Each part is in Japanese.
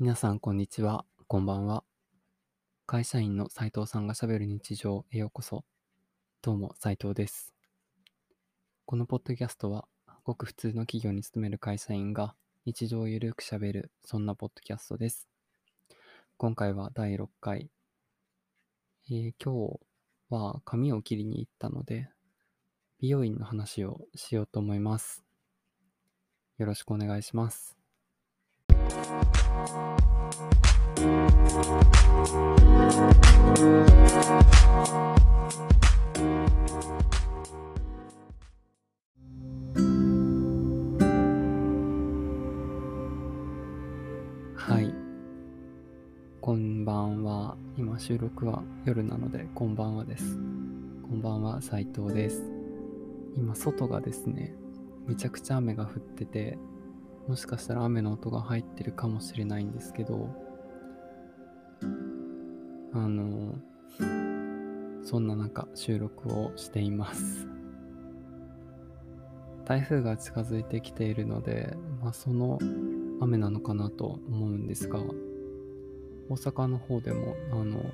皆さん、こんにちは。こんばんは。会社員の斉藤さんがしゃべる日常へようこそ。どうも、斉藤です。このポッドキャストは、ごく普通の企業に勤める会社員が日常をゆるくしゃべる、そんなポッドキャストです。今回は第6回。えー今日は髪を切りに行ったので、美容院の話をしようと思います。よろしくお願いします。はい。こんばんは。今収録は夜なので、こんばんはです。こんばんは、斉藤です。今、外がですね、めちゃくちゃ雨が降ってて、もしかしたら雨の音が入ってるかもしれないんですけど、あの、そんな中、収録をしています。台風が近づいてきているので、まあ、その雨なのかなと思うんですが、大阪の方でも、あの、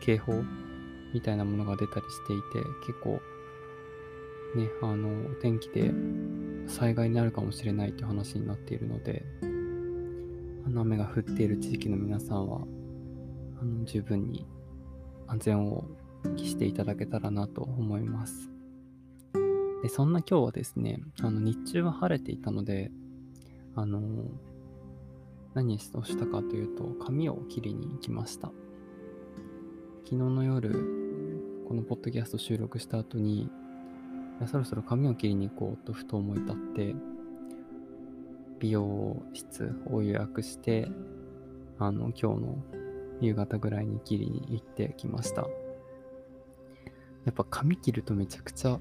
警報みたいなものが出たりしていて、結構、ね、あの、お天気で災害になるかもしれないという話になっているので、あの雨が降っている地域の皆さんは、あの十分に安全を期していただけたらなと思います。で、そんな今日はですね、あの日中は晴れていたので、あの何をしたかというと、髪を切りに行きました。昨日の夜、このポッドキャスト収録した後に、やそろそろ髪を切りに行こうとふと思い立って、美容室を予約して、あの、今日の夕方ぐらいに切りに行ってきました。やっぱ髪切るとめちゃくちゃ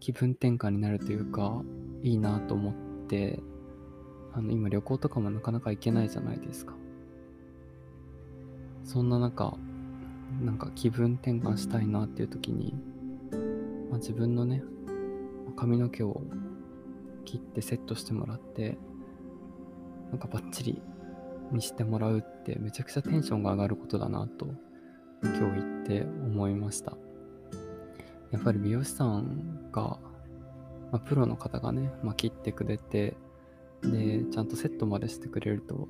気分転換になるというか、いいなと思って、あの、今旅行とかもなかなか行けないじゃないですか。そんな中、なんか気分転換したいなっていう時に、まあ、自分のね、髪の毛を切ってセットしてもらって、なんかバッチリにしてもらうってめちゃくちゃテンションが上がることだなと今日言って思いました。やっぱり美容師さんが、まあ、プロの方がね、まあ、切ってくれて、で、ちゃんとセットまでしてくれると、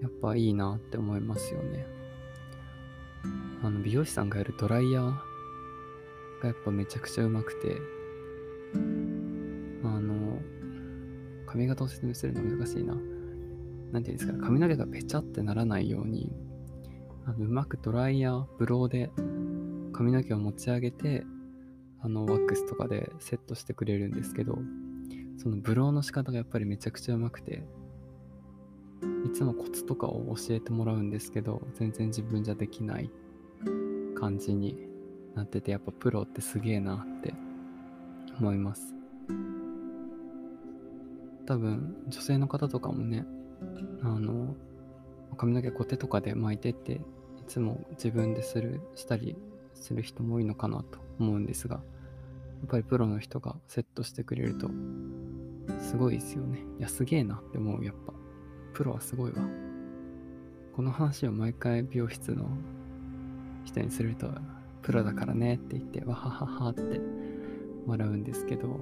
やっぱいいなって思いますよね。あの、美容師さんがやるドライヤーがやっぱめちゃくちゃうまくて、あの、髪型を説明するの難しいな。なんていうんですか、髪の毛がぺちゃってならないように、あのうまくドライヤー、ブローで髪の毛を持ち上げて、あの、ワックスとかでセットしてくれるんですけど、そのブローの仕方がやっぱりめちゃくちゃうまくて、いつもコツとかを教えてもらうんですけど、全然自分じゃできない感じになってて、やっぱプロってすげえなって思います。多分、女性の方とかもね、あの、髪の毛コテとかで巻いてって、いつも自分でする、したりする人も多いのかなと思うんですが、やっぱりプロの人がセットしてくれると、すごいですよね。いや、すげえなって思う、やっぱ。プロはすごいわ。この話を毎回美容室の人にすると、プロだからねって言って、わはははって笑うんですけど、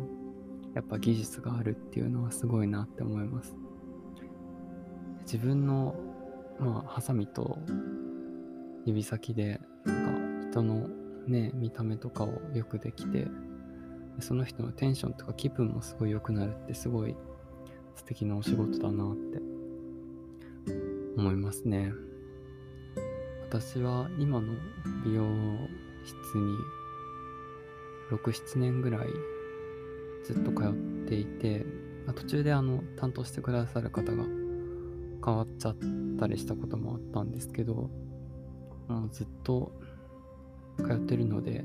やっぱ技術があるっていうのはすごいなって思います。自分の、まあ、ハサミと指先で、なんか人のね、見た目とかをよくできて、その人のテンションとか気分もすごい良くなるってすごい素敵なお仕事だなって思いますね。私は今の美容室に6、7年ぐらいずっと通っていて、まあ途中であの担当してくださる方が変わっちゃったりしたこともあったんですけど、もうずっと通ってるので、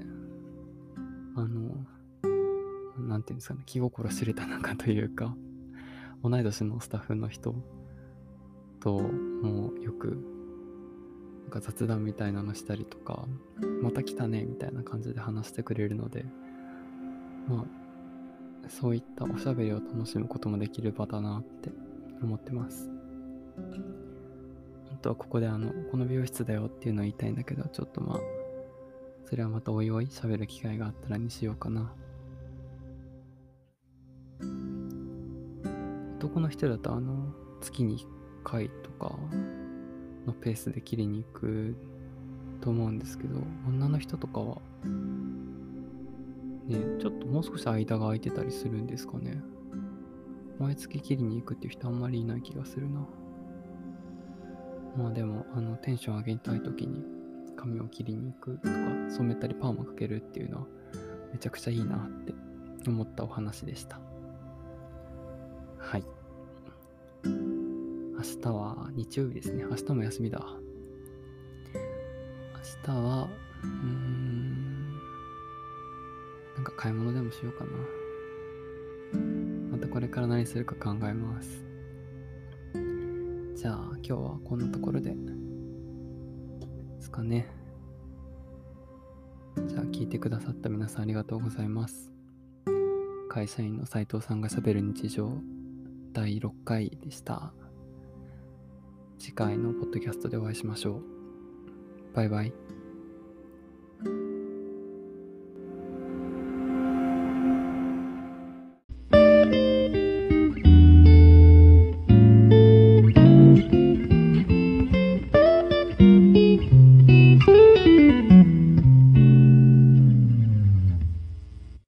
あの、なんていうんですかね、気心知れた仲というか、同い年のスタッフの人ともうよく、なんか雑談みたいなのしたりとか、また来たねみたいな感じで話してくれるので、まあ、そういったおしゃべりを楽しむこともできる場だなって思ってます。本当はここであの、この美容室だよっていうのを言いたいんだけど、ちょっとまあ、それはまたおいおい喋る機会があったらにしようかな。男の人だとあの、月に1回とかのペースで切りに行くと思うんですけど、女の人とかは、ね、ちょっともう少し間が空いてたりするんですかね。毎月切りに行くっていう人あんまりいない気がするな。まあでも、あの、テンション上げたい時に髪を切りに行くとか、染めたりパーマかけるっていうのはめちゃくちゃいいなって思ったお話でした。はい。明日は日曜日ですね。明日も休みだ。明日は、うーん、なんか買い物でもしようかな。またこれから何するか考えます。じゃあ今日はこんなところで、ですかね。じゃあ聞いてくださった皆さんありがとうございます。会社員の斉藤さんがしゃべる日常第6回でした。次回のポッドキャストでお会いしましょう。バイバイ。